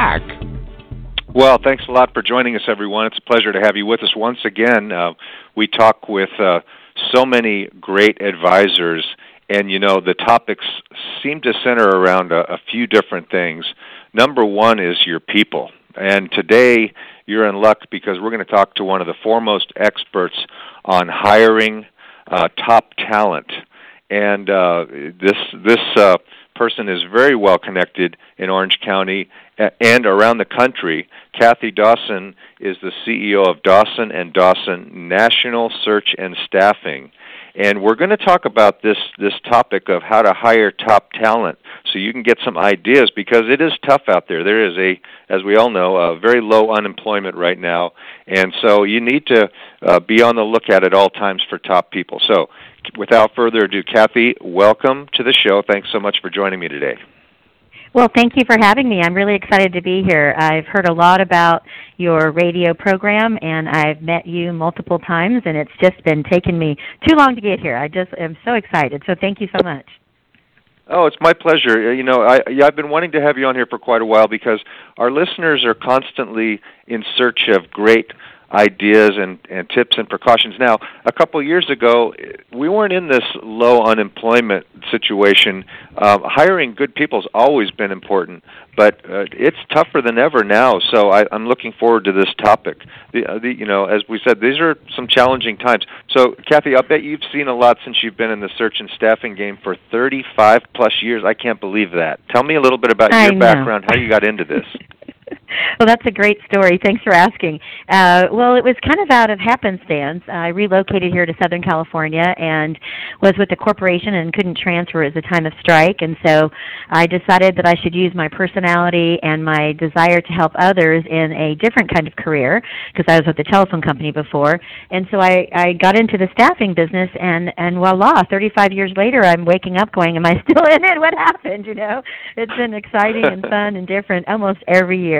back. Well, thanks a lot for joining us, everyone. It's a pleasure to have you with us once again. Uh, we talk with uh, so many great advisors, and you know, the topics seem to center around a, a few different things. Number one is your people. And today, you're in luck because we're going to talk to one of the foremost experts on hiring uh, top talent. And uh, this this uh, person is very well connected in Orange County and around the country. Kathy Dawson is the CEO of Dawson and Dawson National Search and Staffing. And we're going to talk about this this topic of how to hire top talent so you can get some ideas because it is tough out there. There is a as we all know, a very low unemployment right now, and so you need to uh, be on the lookout at all times for top people. So, without further ado, Kathy, welcome to the show. Thanks so much for joining me today. Well, thank you for having me. I'm really excited to be here. I've heard a lot about your radio program, and I've met you multiple times, and it's just been taking me too long to get here. I just am so excited. So thank you so much. Oh, it's my pleasure. Uh, you know, I I've been wanting to have you on here for quite a while because our listeners are constantly in search of great ideas and, and tips and precautions. Now, a couple of years ago, we weren't in this low unemployment situation. Uh, hiring good people has always been important, but uh, it's tougher than ever now. So I, I'm looking forward to this topic. The, uh, the, you know, as we said, these are some challenging times. So, Kathy, I bet you've seen a lot since you've been in the search and staffing game for 35 plus years. I can't believe that. Tell me a little bit about I your know. background, how you got into this. well, that's a great story. Thanks for asking. Uh, well, it was kind of out of happenstance. I relocated here to Southern California and was with a corporation and couldn't transfer at the time of strike. And so I decided that I should use my personality and my desire to help others in a different kind of career because I was with the telephone company before. And so I, I got into the staffing business and, and voila, 35 years later, I'm waking up going, am I still in it? What happened? You know, it's been exciting and fun and different almost every year.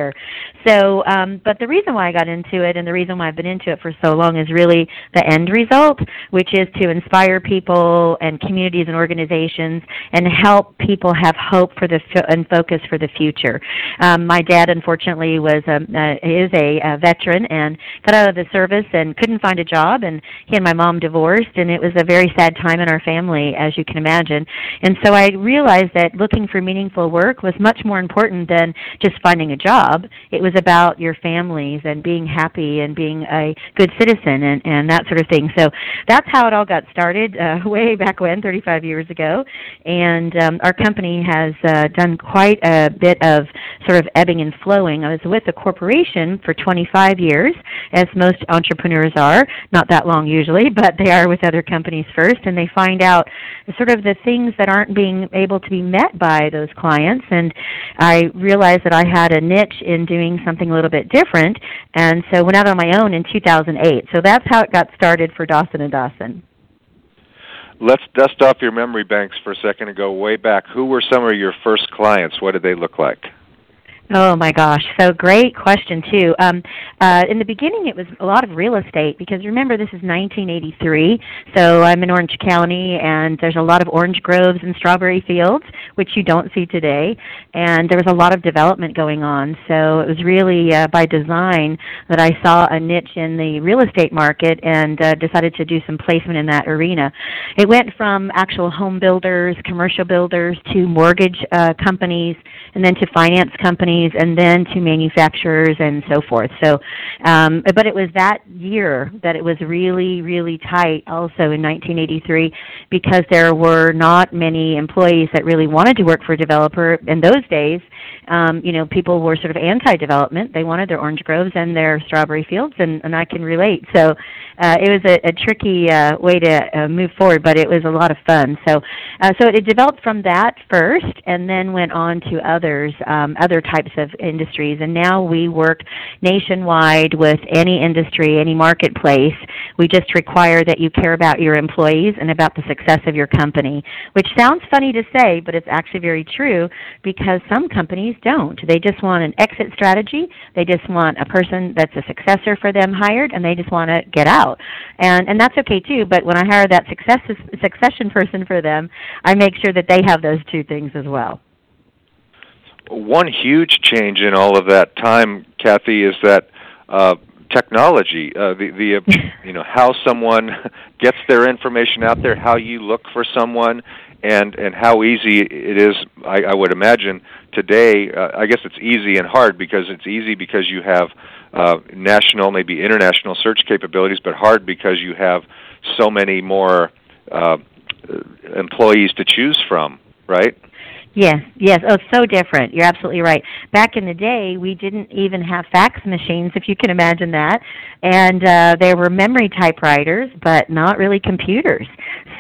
So, um, but the reason why I got into it and the reason why I've been into it for so long is really the end result, which is to inspire people and communities and organizations and help people have hope for the f- and focus for the future. Um, my dad, unfortunately, was a, uh, is a, a veteran and got out of the service and couldn't find a job, and he and my mom divorced, and it was a very sad time in our family, as you can imagine. And so I realized that looking for meaningful work was much more important than just finding a job it was about your families and being happy and being a good citizen and, and that sort of thing. So that's how it all got started uh, way back when, 35 years ago. And um, our company has uh, done quite a bit of sort of ebbing and flowing. I was with a corporation for 25 years, as most entrepreneurs are, not that long usually, but they are with other companies first, and they find out sort of the things that aren't being able to be met by those clients. And I realized that I had a niche in doing something a little bit different, and so went out on my own in 2008. So that's how it got started for Dawson and Dawson. Let's dust off your memory banks for a second and go way back. Who were some of your first clients? What did they look like? Oh my gosh! So great question too. Um, uh, in the beginning, it was a lot of real estate because remember this is 1983. So I'm in Orange County, and there's a lot of orange groves and strawberry fields, which you don't see today. And there was a lot of development going on. So it was really uh, by design that I saw a niche in the real estate market and uh, decided to do some placement in that arena. It went from actual home builders, commercial builders, to mortgage uh, companies, and then to finance companies companies and then to manufacturers and so forth. So, um, but it was that year that it was really, really tight also in 1983 because there were not many employees that really wanted to work for a developer in those days um, you know, people were sort of anti-development. They wanted their orange groves and their strawberry fields, and, and I can relate. So uh, it was a, a tricky uh, way to uh, move forward, but it was a lot of fun. So, uh, so it developed from that first, and then went on to others, um, other types of industries. And now we work nationwide with any industry, any marketplace. We just require that you care about your employees and about the success of your company, which sounds funny to say, but it's actually very true because some companies don't. They just want an exit strategy. They just want a person that's a successor for them hired, and they just want to get out. And and that's okay too. But when I hire that success succession person for them, I make sure that they have those two things as well. One huge change in all of that time, Kathy, is that uh, technology, uh, the the uh, you know how someone gets their information out there, how you look for someone, and and how easy it is. I, I would imagine today. Uh, I guess it's easy and hard because it's easy because you have uh, national, maybe international search capabilities, but hard because you have so many more uh, employees to choose from. Right. Yes, yes. Oh, it's so different. You're absolutely right. Back in the day, we didn't even have fax machines, if you can imagine that. And uh, there were memory typewriters, but not really computers.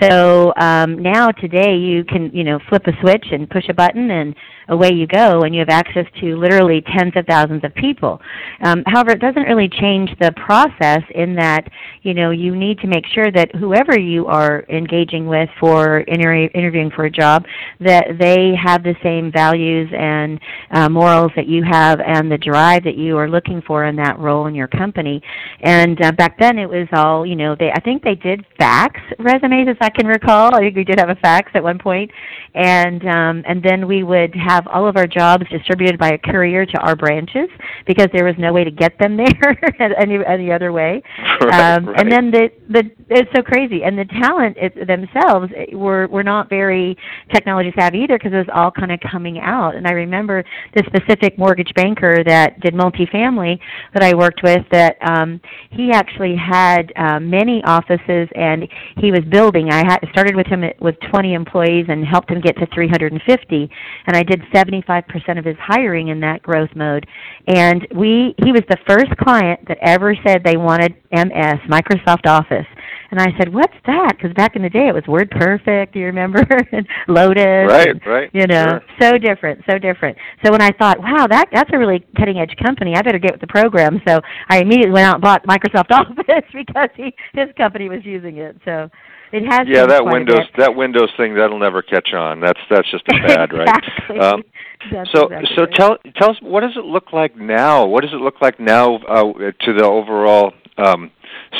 So um, now today, you can you know flip a switch and push a button, and away you go, and you have access to literally tens of thousands of people. Um, however, it doesn't really change the process in that you know you need to make sure that whoever you are engaging with for inter- interviewing for a job, that they have the same values and uh, morals that you have, and the drive that you are looking for in that role in your company. And uh, back then, it was all you know. They I think they did fax resumes, I can recall. I think we did have a fax at one point, and um, and then we would have all of our jobs distributed by a courier to our branches because there was no way to get them there any any other way. Right, um, right. And then the the it's so crazy, and the talent it, themselves were were not very technology savvy either because it was all kind of coming out. And I remember the specific mortgage banker that did multifamily that I worked with that um, he actually had uh, many offices and he was building. I had started with him with 20 employees and helped him get to 350, and I did 75% of his hiring in that growth mode. And we he was the first client that ever said they wanted MS, Microsoft Office. And I said, "What's that?" Because back in the day, it was WordPerfect. Do you remember? and Lotus. Right, and, right. You know, sure. so different, so different. So when I thought, "Wow, that that's a really cutting edge company. I better get with the program." So I immediately went out and bought Microsoft Office because he his company was using it. So it has. Yeah, that Windows that Windows thing that'll never catch on. That's that's just a fad, exactly. right? Um, that's so exactly so right. tell tell us what does it look like now? What does it look like now uh, to the overall um,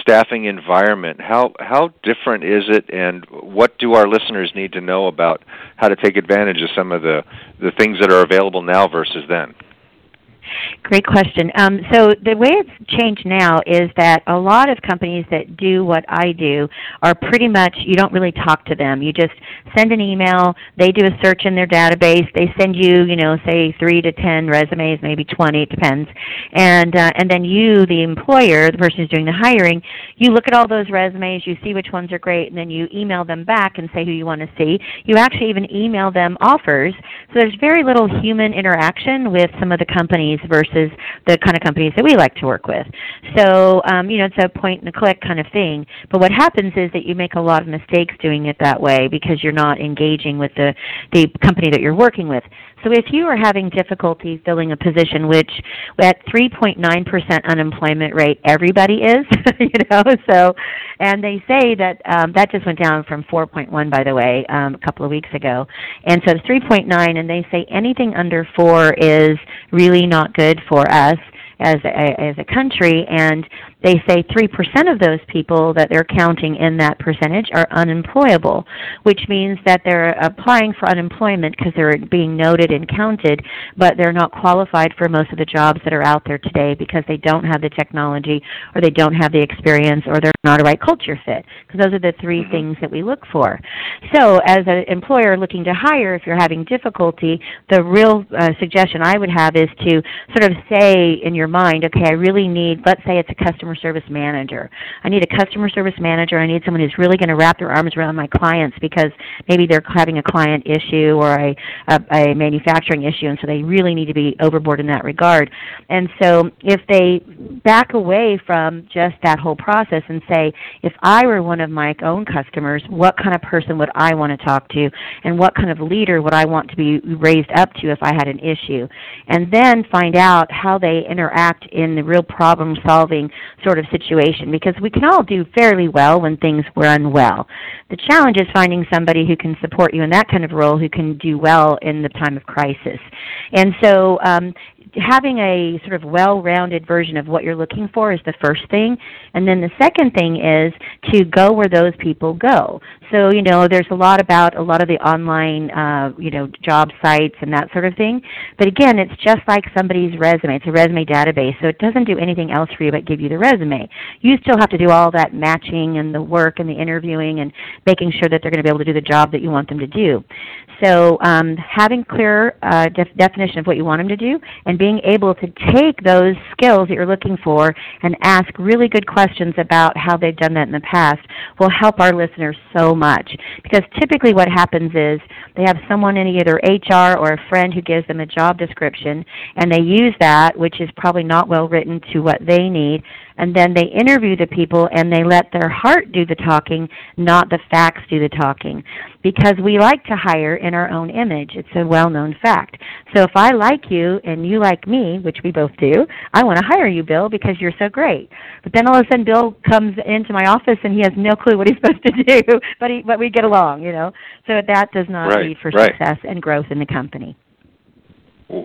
staffing environment? How how different is it, and what do our listeners need to know about how to take advantage of some of the the things that are available now versus then? Great question. Um, so the way it's changed now is that a lot of companies that do what I do are pretty much you don't really talk to them. You just send an email. They do a search in their database. They send you, you know, say three to ten resumes, maybe twenty. It depends. And uh, and then you, the employer, the person who's doing the hiring, you look at all those resumes. You see which ones are great, and then you email them back and say who you want to see. You actually even email them offers. So there's very little human interaction with some of the companies versus the kind of companies that we like to work with. So, um, you know, it's a point and a click kind of thing. But what happens is that you make a lot of mistakes doing it that way because you're not engaging with the, the company that you're working with. So if you are having difficulty filling a position, which at 3.9% unemployment rate, everybody is, you know, so, and they say that um, that just went down from 4.1, by the way, um, a couple of weeks ago. And so it's 3.9, and they say anything under 4 is really not good for us as a, as a country, and they say 3% of those people that they're counting in that percentage are unemployable, which means that they're applying for unemployment because they're being noted and counted, but they're not qualified for most of the jobs that are out there today because they don't have the technology or they don't have the experience or they're not a right culture fit. Because those are the 3 mm-hmm. things that we look for. So, as an employer looking to hire, if you're having difficulty, the real uh, suggestion I would have is to sort of say in your mind, okay, I really need, let's say it's a customer customer service manager. I need a customer service manager. I need someone who's really going to wrap their arms around my clients because maybe they're having a client issue or a, a, a manufacturing issue, and so they really need to be overboard in that regard. And so if they back away from just that whole process and say, if I were one of my own customers, what kind of person would I want to talk to, and what kind of leader would I want to be raised up to if I had an issue? And then find out how they interact in the real problem solving sort of situation because we can all do fairly well when things run well. The challenge is finding somebody who can support you in that kind of role who can do well in the time of crisis. And so um, having a sort of well-rounded version of what you're looking for is the first thing, and then the second thing is to go where those people go. So you know, there's a lot about a lot of the online, uh, you know, job sites and that sort of thing. But again, it's just like somebody's resume. It's a resume database, so it doesn't do anything else for you but give you the resume. You still have to do all that matching and the work and the interviewing and making sure that they're going to be able to do the job that you want them to do. So um, having clear uh, def- definition of what you want them to do and being able to take those skills that you're looking for and ask really good questions about how they've done that in the past will help our listeners so much. Because typically what happens is they have someone in either HR or a friend who gives them a job description and they use that, which is probably not well written to what they need, and then they interview the people and they let their heart do the talking, not the facts do the talking. Because we like to hire in our own image. It's a well known fact. So if I like you and you like me, which we both do, I want to hire you, Bill, because you're so great. But then all of a sudden Bill comes into my office and he has no clue what he's supposed to do, but he but we get along, you know. So that does not right, lead for right. success and growth in the company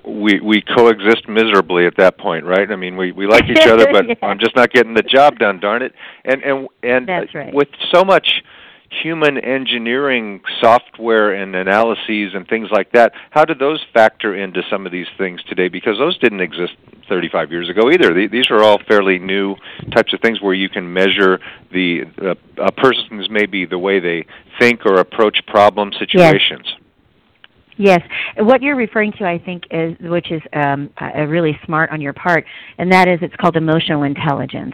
we we coexist miserably at that point, right? I mean, we we like each other, but yeah. I'm just not getting the job done. Darn it! And and and right. with so much human engineering software and analyses and things like that, how do those factor into some of these things today? Because those didn't exist 35 years ago either. These are all fairly new types of things where you can measure the uh, a person's maybe the way they think or approach problem situations. Yes. Yes, what you're referring to, I think, is which is um, a really smart on your part, and that is it's called emotional intelligence.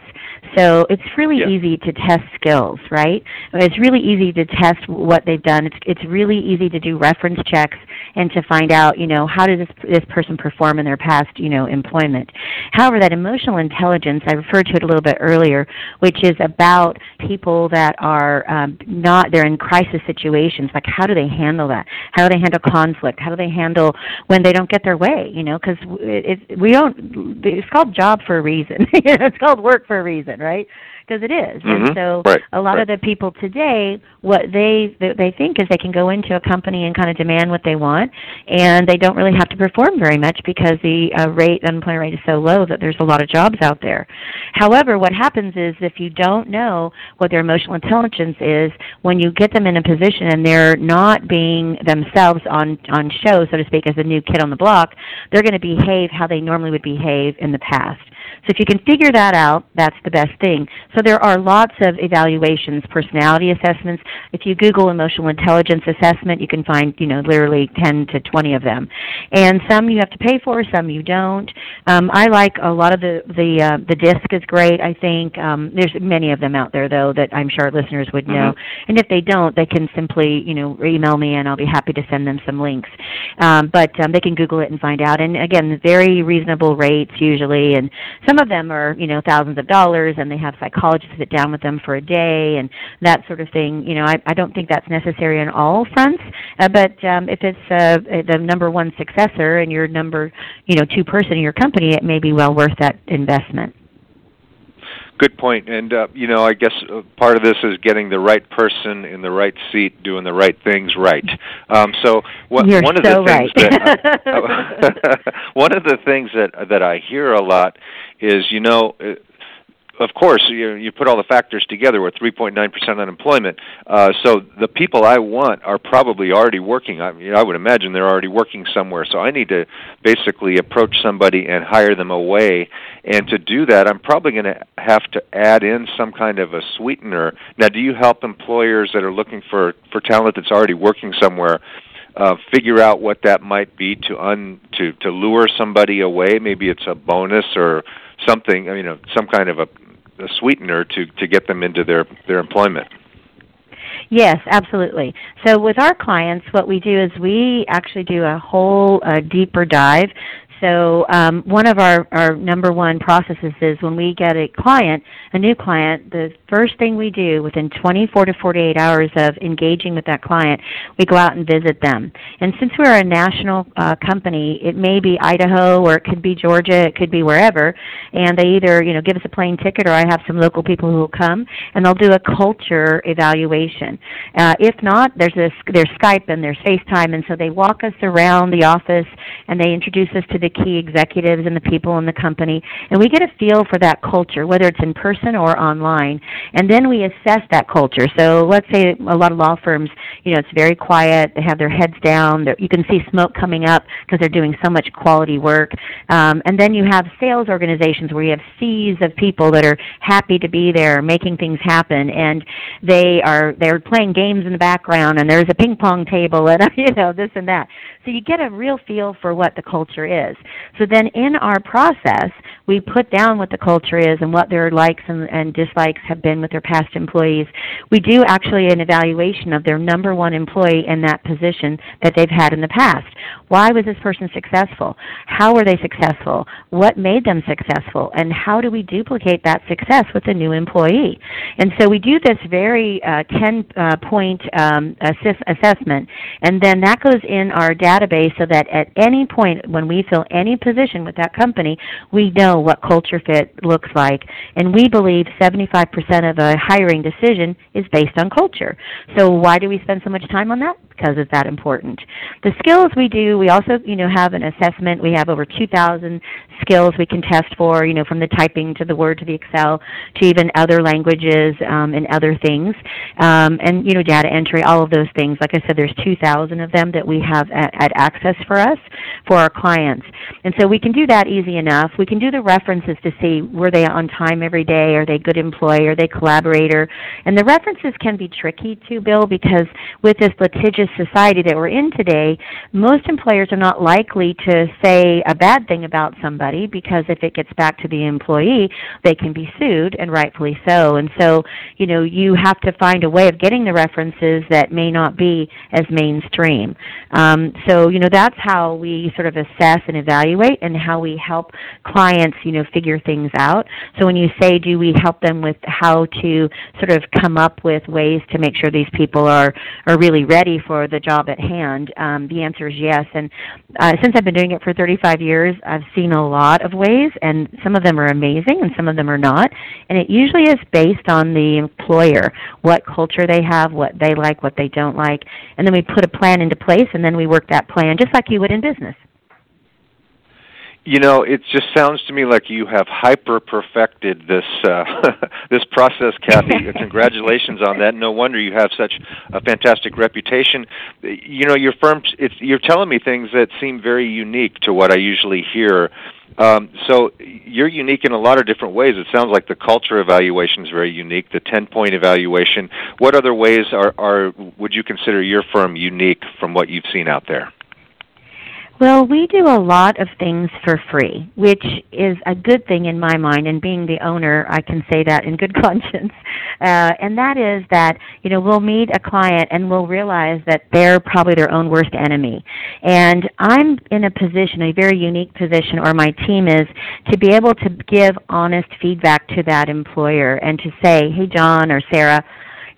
So it's really yeah. easy to test skills, right? It's really easy to test what they've done. It's it's really easy to do reference checks and to find out, you know, how did this this person perform in their past, you know, employment. However, that emotional intelligence, I referred to it a little bit earlier, which is about people that are um, not they're in crisis situations. Like how do they handle that? How do they handle conflict? How do they handle when they don't get their way? You know, because it, it, we don't. It's called job for a reason. it's called work for a reason, right? Because it is. Mm-hmm. And so right. a lot right. of the people today, what they they think is they can go into a company and kind of demand what they want, and they don't really have to perform very much because the uh, rate unemployment rate is so low that there's a lot of jobs out there. However, what happens is if you don't know what their emotional intelligence is, when you get them in a position and they're not being themselves on on show, so to speak, as the new kid on the block, they're going to behave how they normally would behave in the past. So if you can figure that out, that's the best thing. So there are lots of evaluations, personality assessments. If you Google emotional intelligence assessment, you can find, you know, literally 10 to 20 of them. And some you have to pay for, some you don't. Um, I like a lot of the the uh, the DiSC is great. I think um, there's many of them out there though that I'm sure listeners would know. Mm-hmm. And if they don't, they can simply, you know, email me and I'll be happy to send them some links. Um, but um, they can Google it and find out. And again, very reasonable rates usually, and some of them are you know thousands of dollars and they have psychologists sit down with them for a day and that sort of thing you know i, I don't think that's necessary on all fronts uh, but um, if it's uh, the number one successor and your number you know two person in your company it may be well worth that investment good point. And uh, you know, I guess uh, part of this is getting the right person in the right seat, doing the right things right. Um, so wh- You're one of so the things right. that one of the things that that I hear a lot is, you know, uh, of course, you, you put all the factors together with 3.9% unemployment. Uh, so the people I want are probably already working. I, mean, I would imagine they're already working somewhere. So I need to basically approach somebody and hire them away. And to do that, I'm probably going to have to add in some kind of a sweetener. Now, do you help employers that are looking for for talent that's already working somewhere? Uh, figure out what that might be to un to to lure somebody away. Maybe it's a bonus or something. You know, some kind of a a sweetener to to get them into their their employment. Yes, absolutely. So with our clients, what we do is we actually do a whole uh, deeper dive so um, one of our, our number one processes is when we get a client, a new client, the first thing we do within 24 to 48 hours of engaging with that client, we go out and visit them. And since we're a national uh, company, it may be Idaho or it could be Georgia, it could be wherever, and they either you know give us a plane ticket or I have some local people who will come and they'll do a culture evaluation. Uh, if not, there's a, there's Skype and there's FaceTime, and so they walk us around the office and they introduce us to the key executives and the people in the company, and we get a feel for that culture, whether it's in person or online. And then we assess that culture. So let's say a lot of law firms, you know, it's very quiet. They have their heads down. You can see smoke coming up because they're doing so much quality work. Um, and then you have sales organizations where you have seas of people that are happy to be there, making things happen, and they are they're playing games in the background, and there's a ping pong table, and you know this and that. So you get a real feel for what the culture is. So then in our process, we put down what the culture is and what their likes and, and dislikes have been with their past employees. We do actually an evaluation of their number one employee in that position that they've had in the past. Why was this person successful? How were they successful? What made them successful? And how do we duplicate that success with a new employee? And so we do this very uh, 10 uh, point um, assess- assessment, and then that goes in our database so that at any point when we fill any position with that company, we know what culture fit looks like. And we believe 75% of a hiring decision is based on culture. So why do we spend so much time on that? Because it's that important. The skills we do, we also, you know, have an assessment. We have over 2,000 skills we can test for, you know, from the typing to the Word to the Excel to even other languages um, and other things. Um, and, you know, data entry, all of those things. Like I said, there's 2,000 of them that we have at, at access for us for our clients. And so we can do that easy enough. We can do the references to see were they on time every day, are they good employee, are they collaborator. And the references can be tricky too, Bill, because with this litigious society that we're in today, most employers are not likely to say a bad thing about somebody because if it gets back to the employee, they can be sued and rightfully so. And so, you know, you have to find a way of getting the references that may not be as mainstream. Um, so, you know, that's how we sort of assess and evaluate and how we help clients, you know, figure things out. So when you say, do we help them with how to sort of come up with ways to make sure these people are, are really ready for the job at hand, um, the answer is yes. And uh, since I've been doing it for 35 years, I've seen a lot of ways, and some of them are amazing and some of them are not. And it usually is based on the employer, what culture they have, what they like, what they don't like. And then we put a plan into place, and then we work that plan just like you would in business. You know, it just sounds to me like you have hyper perfected this uh, this process, Kathy. Congratulations on that. No wonder you have such a fantastic reputation. You know, your firm. It's, you're telling me things that seem very unique to what I usually hear. Um, so you're unique in a lot of different ways. It sounds like the culture evaluation is very unique. The ten point evaluation. What other ways are, are would you consider your firm unique from what you've seen out there? Well, we do a lot of things for free, which is a good thing in my mind. And being the owner, I can say that in good conscience. Uh, and that is that you know we'll meet a client and we'll realize that they're probably their own worst enemy. And I'm in a position, a very unique position, or my team is, to be able to give honest feedback to that employer and to say, "Hey, John or Sarah."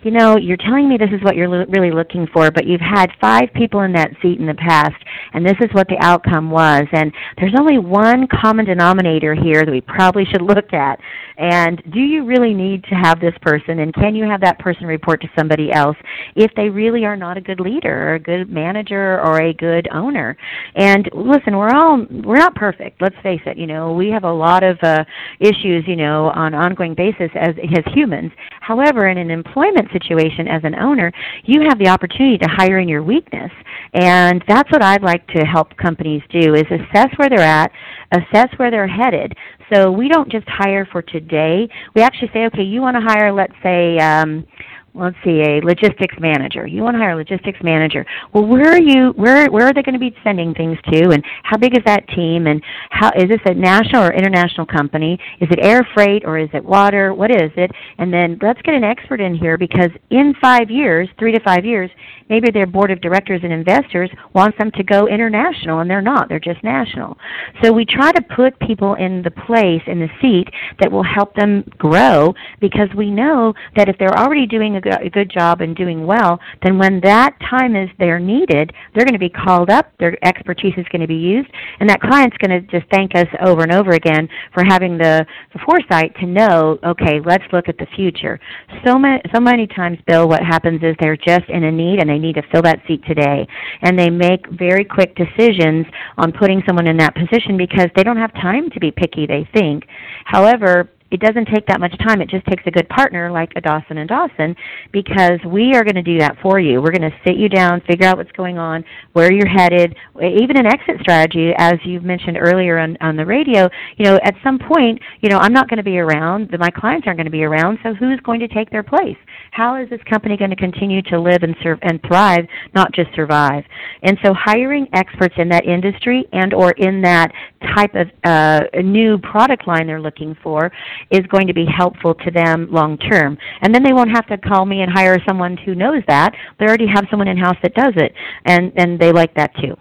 You know, you're telling me this is what you're lo- really looking for, but you've had five people in that seat in the past, and this is what the outcome was. And there's only one common denominator here that we probably should look at. And do you really need to have this person? And can you have that person report to somebody else if they really are not a good leader or a good manager or a good owner? And listen, we're all we're not perfect. Let's face it. You know, we have a lot of uh, issues. You know, on an ongoing basis as as humans. However, in an employment situation as an owner, you have the opportunity to hire in your weakness, and that's what I'd like to help companies do: is assess where they're at, assess where they're headed. So we don't just hire for today. We actually say, okay, you want to hire, let's say. Um, let's see, a logistics manager. You want to hire a logistics manager. Well, where are you? Where where are they going to be sending things to? And how big is that team? And how is this a national or international company? Is it air freight or is it water? What is it? And then let's get an expert in here because in five years, three to five years, maybe their board of directors and investors wants them to go international, and they're not. They're just national. So we try to put people in the place in the seat that will help them grow because we know that if they're already doing a a good job and doing well, then when that time is they're needed, they're going to be called up, their expertise is going to be used, and that client's going to just thank us over and over again for having the, the foresight to know, okay, let's look at the future. So many, so many times, Bill, what happens is they're just in a need and they need to fill that seat today, and they make very quick decisions on putting someone in that position because they don't have time to be picky, they think. However, it doesn't take that much time. It just takes a good partner like a Dawson and Dawson because we are going to do that for you. We're going to sit you down, figure out what's going on, where you're headed, even an exit strategy, as you've mentioned earlier on, on the radio. You know, at some point, you know, I'm not going to be around. My clients aren't going to be around. So who's going to take their place? How is this company going to continue to live and serve and thrive, not just survive? And so, hiring experts in that industry and or in that type of uh, new product line they're looking for is going to be helpful to them long term. And then they won't have to call me and hire someone who knows that. They already have someone in house that does it, and and they like that too.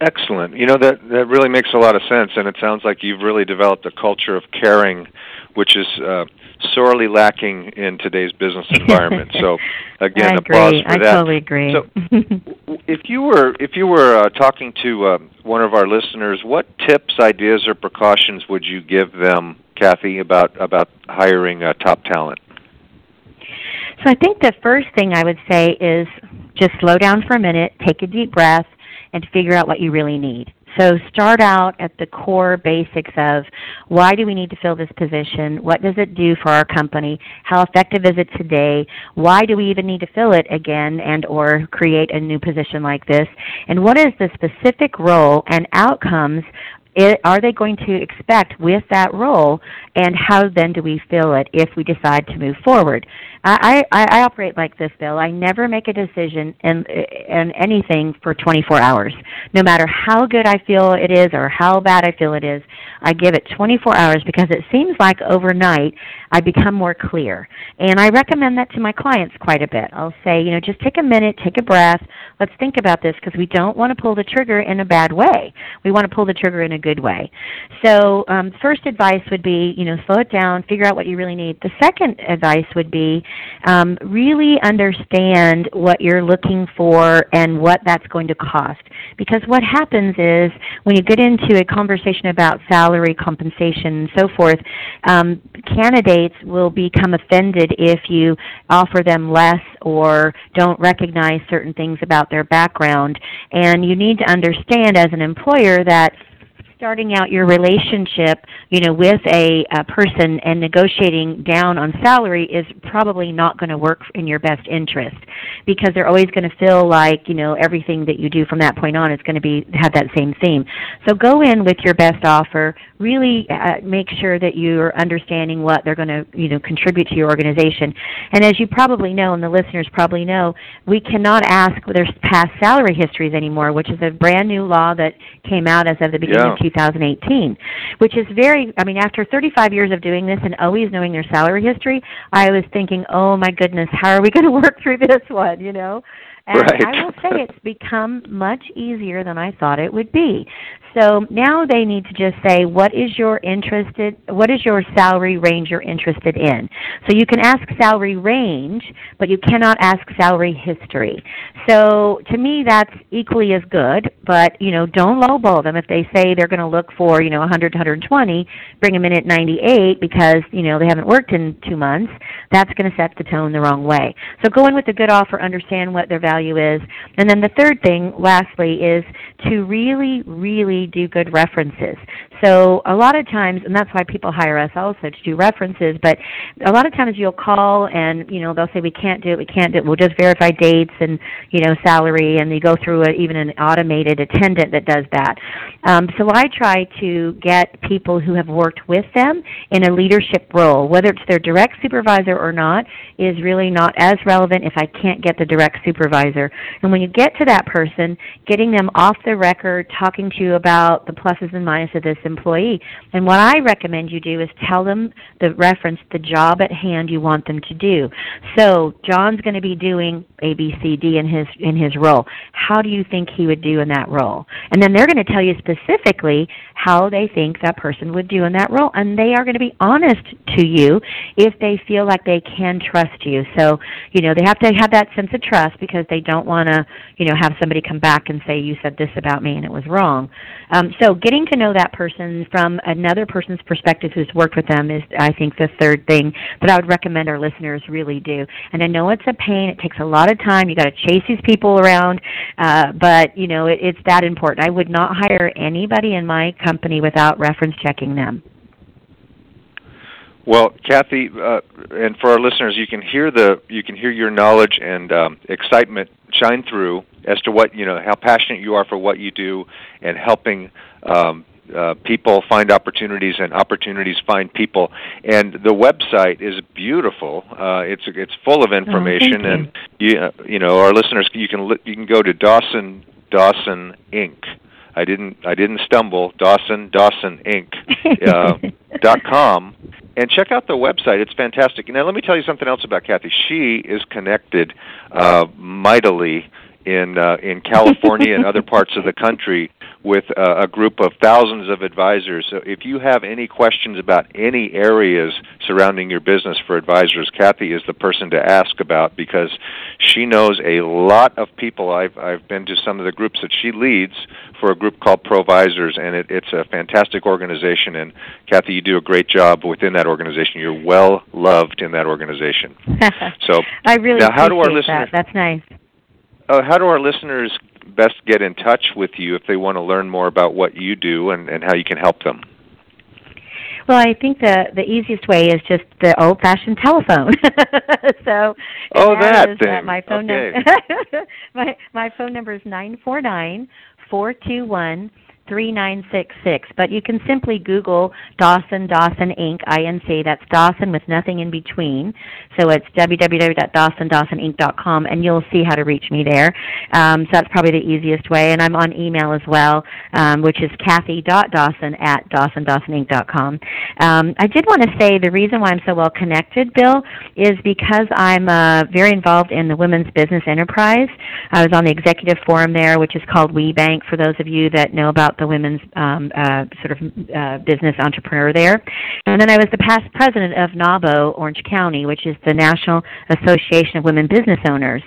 Excellent. You know that that really makes a lot of sense, and it sounds like you've really developed a culture of caring, which is uh, sorely lacking in today's business environment. so, again, I applause agree. for I that. totally agree. So, if you were if you were uh, talking to uh, one of our listeners, what tips, ideas, or precautions would you give them, Kathy, about about hiring uh, top talent? So I think the first thing I would say is just slow down for a minute, take a deep breath, and figure out what you really need. So start out at the core basics of why do we need to fill this position? What does it do for our company? How effective is it today? Why do we even need to fill it again and or create a new position like this? And what is the specific role and outcomes it, are they going to expect with that role, and how then do we fill it if we decide to move forward? I, I, I operate like this, Bill. I never make a decision in, in anything for 24 hours. No matter how good I feel it is or how bad I feel it is, I give it 24 hours because it seems like overnight I become more clear. And I recommend that to my clients quite a bit. I'll say, you know, just take a minute, take a breath, let's think about this because we don't want to pull the trigger in a bad way. We want to pull the trigger in a good way. So, um, first advice would be, you know, slow it down, figure out what you really need. The second advice would be um, really understand what you're looking for and what that's going to cost. Because what happens is when you get into a conversation about salary, compensation, and so forth, um, candidates will become offended if you offer them less or don't recognize certain things about their background. And you need to understand as an employer that starting out your relationship, you know, with a, a person and negotiating down on salary is probably not going to work in your best interest because they're always going to feel like, you know, everything that you do from that point on is going to be have that same theme. So go in with your best offer. Really uh, make sure that you're understanding what they're going to, you know, contribute to your organization. And as you probably know, and the listeners probably know, we cannot ask their past salary histories anymore, which is a brand new law that came out as of the beginning Yeah. of 2018, which is very, I mean, after 35 years of doing this and always knowing their salary history, I was thinking, oh my goodness, how are we going to work through this one, you know? And right. I will say it's become much easier than I thought it would be. So now they need to just say what is your interested what is your salary range you're interested in. So you can ask salary range, but you cannot ask salary history. So to me that's equally as good, but you know, don't lowball them if they say they're going to look for, you know, 100 to 120, bring them in at 98 because, you know, they haven't worked in 2 months. That's going to set the tone the wrong way. So go in with a good offer, understand what their value is. And then the third thing lastly is to really really do good references. So a lot of times, and that's why people hire us also to do references. But a lot of times you'll call and you know they'll say we can't do it, we can't do it. We'll just verify dates and you know salary, and you go through a, even an automated attendant that does that. Um, so I try to get people who have worked with them in a leadership role, whether it's their direct supervisor or not, is really not as relevant if I can't get the direct supervisor. And when you get to that person, getting them off the record, talking to you about the pluses and minuses of this employee. And what I recommend you do is tell them the reference the job at hand you want them to do. So John's going to be doing A, B, C, D in his in his role. How do you think he would do in that role? And then they're going to tell you specifically how they think that person would do in that role, and they are going to be honest to you if they feel like they can trust you. So you know they have to have that sense of trust because they don't want to you know have somebody come back and say you said this about me and it was wrong. Um, so getting to know that person from another person's perspective who's worked with them is, I think, the third thing that I would recommend our listeners really do. And I know it's a pain; it takes a lot of time. You got to chase these people around, uh, but you know it, it's that important. I would not hire anybody in my company without reference checking them. Well, Kathy, uh, and for our listeners, you can hear the you can hear your knowledge and um, excitement shine through as to what you know how passionate you are for what you do and helping um, uh, people find opportunities and opportunities find people. And the website is beautiful. Uh, it's it's full of information, oh, and you uh, you know our listeners you can li- you can go to Dawson Dawson Inc. I didn't I didn't stumble Dawson Dawson Inc. Uh, dot com and check out the website. It's fantastic. Now, let me tell you something else about Kathy. She is connected uh, mightily in uh, in California and other parts of the country with uh, a group of thousands of advisors. So if you have any questions about any areas surrounding your business for advisors, Kathy is the person to ask about because she knows a lot of people. I've I've been to some of the groups that she leads for a group called Provisors, and it, it's a fantastic organization. And Kathy, you do a great job within that organization. You're well loved in that organization. So I really now, how do our listeners? That. That's nice. Uh, how do our listeners best get in touch with you if they want to learn more about what you do and, and how you can help them? Well, I think the the easiest way is just the old-fashioned telephone. so oh, that, that is, thing. Uh, my phone okay. number. my my phone number is nine four nine four two one 3966. But you can simply Google Dawson, Dawson Inc., INC. That's Dawson with nothing in between. So it's www.dawsondawsoninc.com, and you'll see how to reach me there. Um, so that's probably the easiest way. And I'm on email as well, um, which is kathy.dawson at dawsondawsoninc.com. Um, I did want to say the reason why I'm so well connected, Bill, is because I'm uh, very involved in the Women's Business Enterprise. I was on the executive forum there, which is called WeBank, for those of you that know about the women's um, uh, sort of uh, business entrepreneur there. And then I was the past president of NAWBO Orange County, which is the National Association of Women Business Owners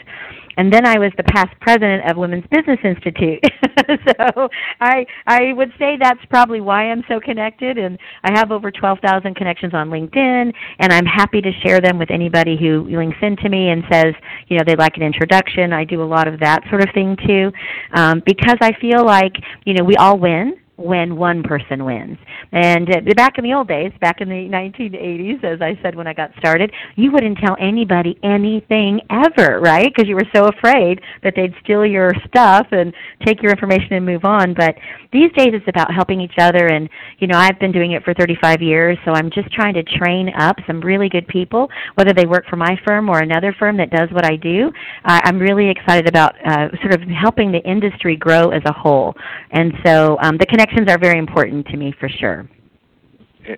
and then I was the past president of Women's Business Institute. so I I would say that's probably why I'm so connected and I have over 12,000 connections on LinkedIn and I'm happy to share them with anybody who links into me and says, you know, they'd like an introduction. I do a lot of that sort of thing too. Um, because I feel like, you know, we all win when one person wins. And uh, back in the old days, back in the 1980s, as I said when I got started, you wouldn't tell anybody anything ever, right? Because you were so afraid that they'd steal your stuff and take your information and move on. But these days it's about helping each other and, you know, I've been doing it for 35 years, so I'm just trying to train up some really good people, whether they work for my firm or another firm that does what I do. Uh, I'm really excited about uh, sort of helping the industry grow as a whole. And so um, the connection connections are very important to me for sure.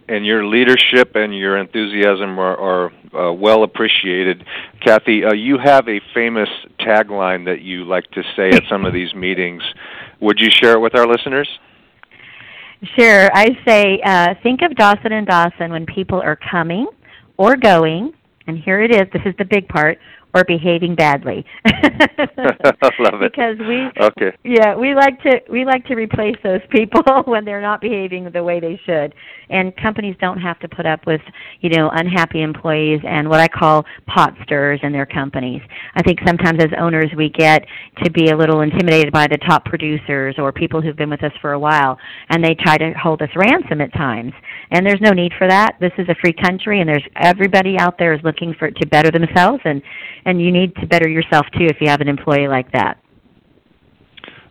and your leadership and your enthusiasm are, are uh, well appreciated. Kathy, uh, you have a famous tagline that you like to say at some of these meetings. Would you share it with our listeners? Sure. I say, uh, think of Dawson and Dawson when people are coming or going, and here it is. This is the big part, or behaving badly. Love it. Because we okay. Yeah, we like to we like to replace those people when they're not behaving the way they should. And companies don't have to put up with, you know, unhappy employees and what I call pot stirrers in their companies. I think sometimes as owners we get to be a little intimidated by the top producers or people who've been with us for a while and they try to hold us ransom at times. And there's no need for that. This is a free country and there's everybody out there is looking for to better themselves and and you need to better yourself too if you have an employee like that.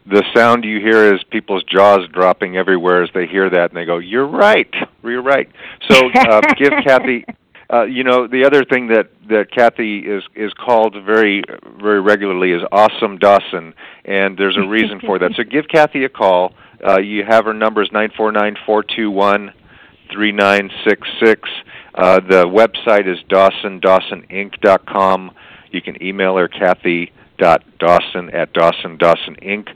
The sound you hear is people's jaws dropping everywhere as they hear that, and they go, "You're right, you're right." So, uh, give Kathy. Uh, you know, the other thing that that Kathy is is called very very regularly is Awesome Dawson, and there's a reason for that. So, give Kathy a call. Uh, you have her numbers nine four nine four two one three nine six six. Uh, the website is Dawson DawsonInc.com. You can email her, Kathy dot Dawson at Dawson Dawson Inc.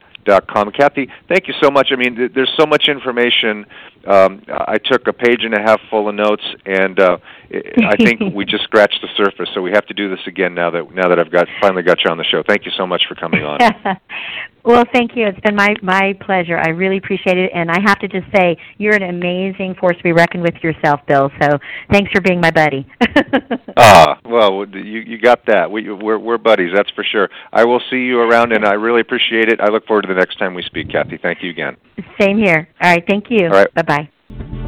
Com. Kathy, thank you so much. I mean, th- there's so much information. Um, I took a page and a half full of notes, and uh, I think we just scratched the surface. So we have to do this again now that now that I've got finally got you on the show. Thank you so much for coming on. well, thank you. It's been my my pleasure. I really appreciate it, and I have to just say you're an amazing force to be reckoned with yourself, Bill. So thanks for being my buddy. ah, well, you you got that. We we're we're buddies, that's for sure. I will see you around, and I really appreciate it. I look forward to the next time we speak, Kathy. Thank you again. Same here. All right, thank you. All right. Bye bye.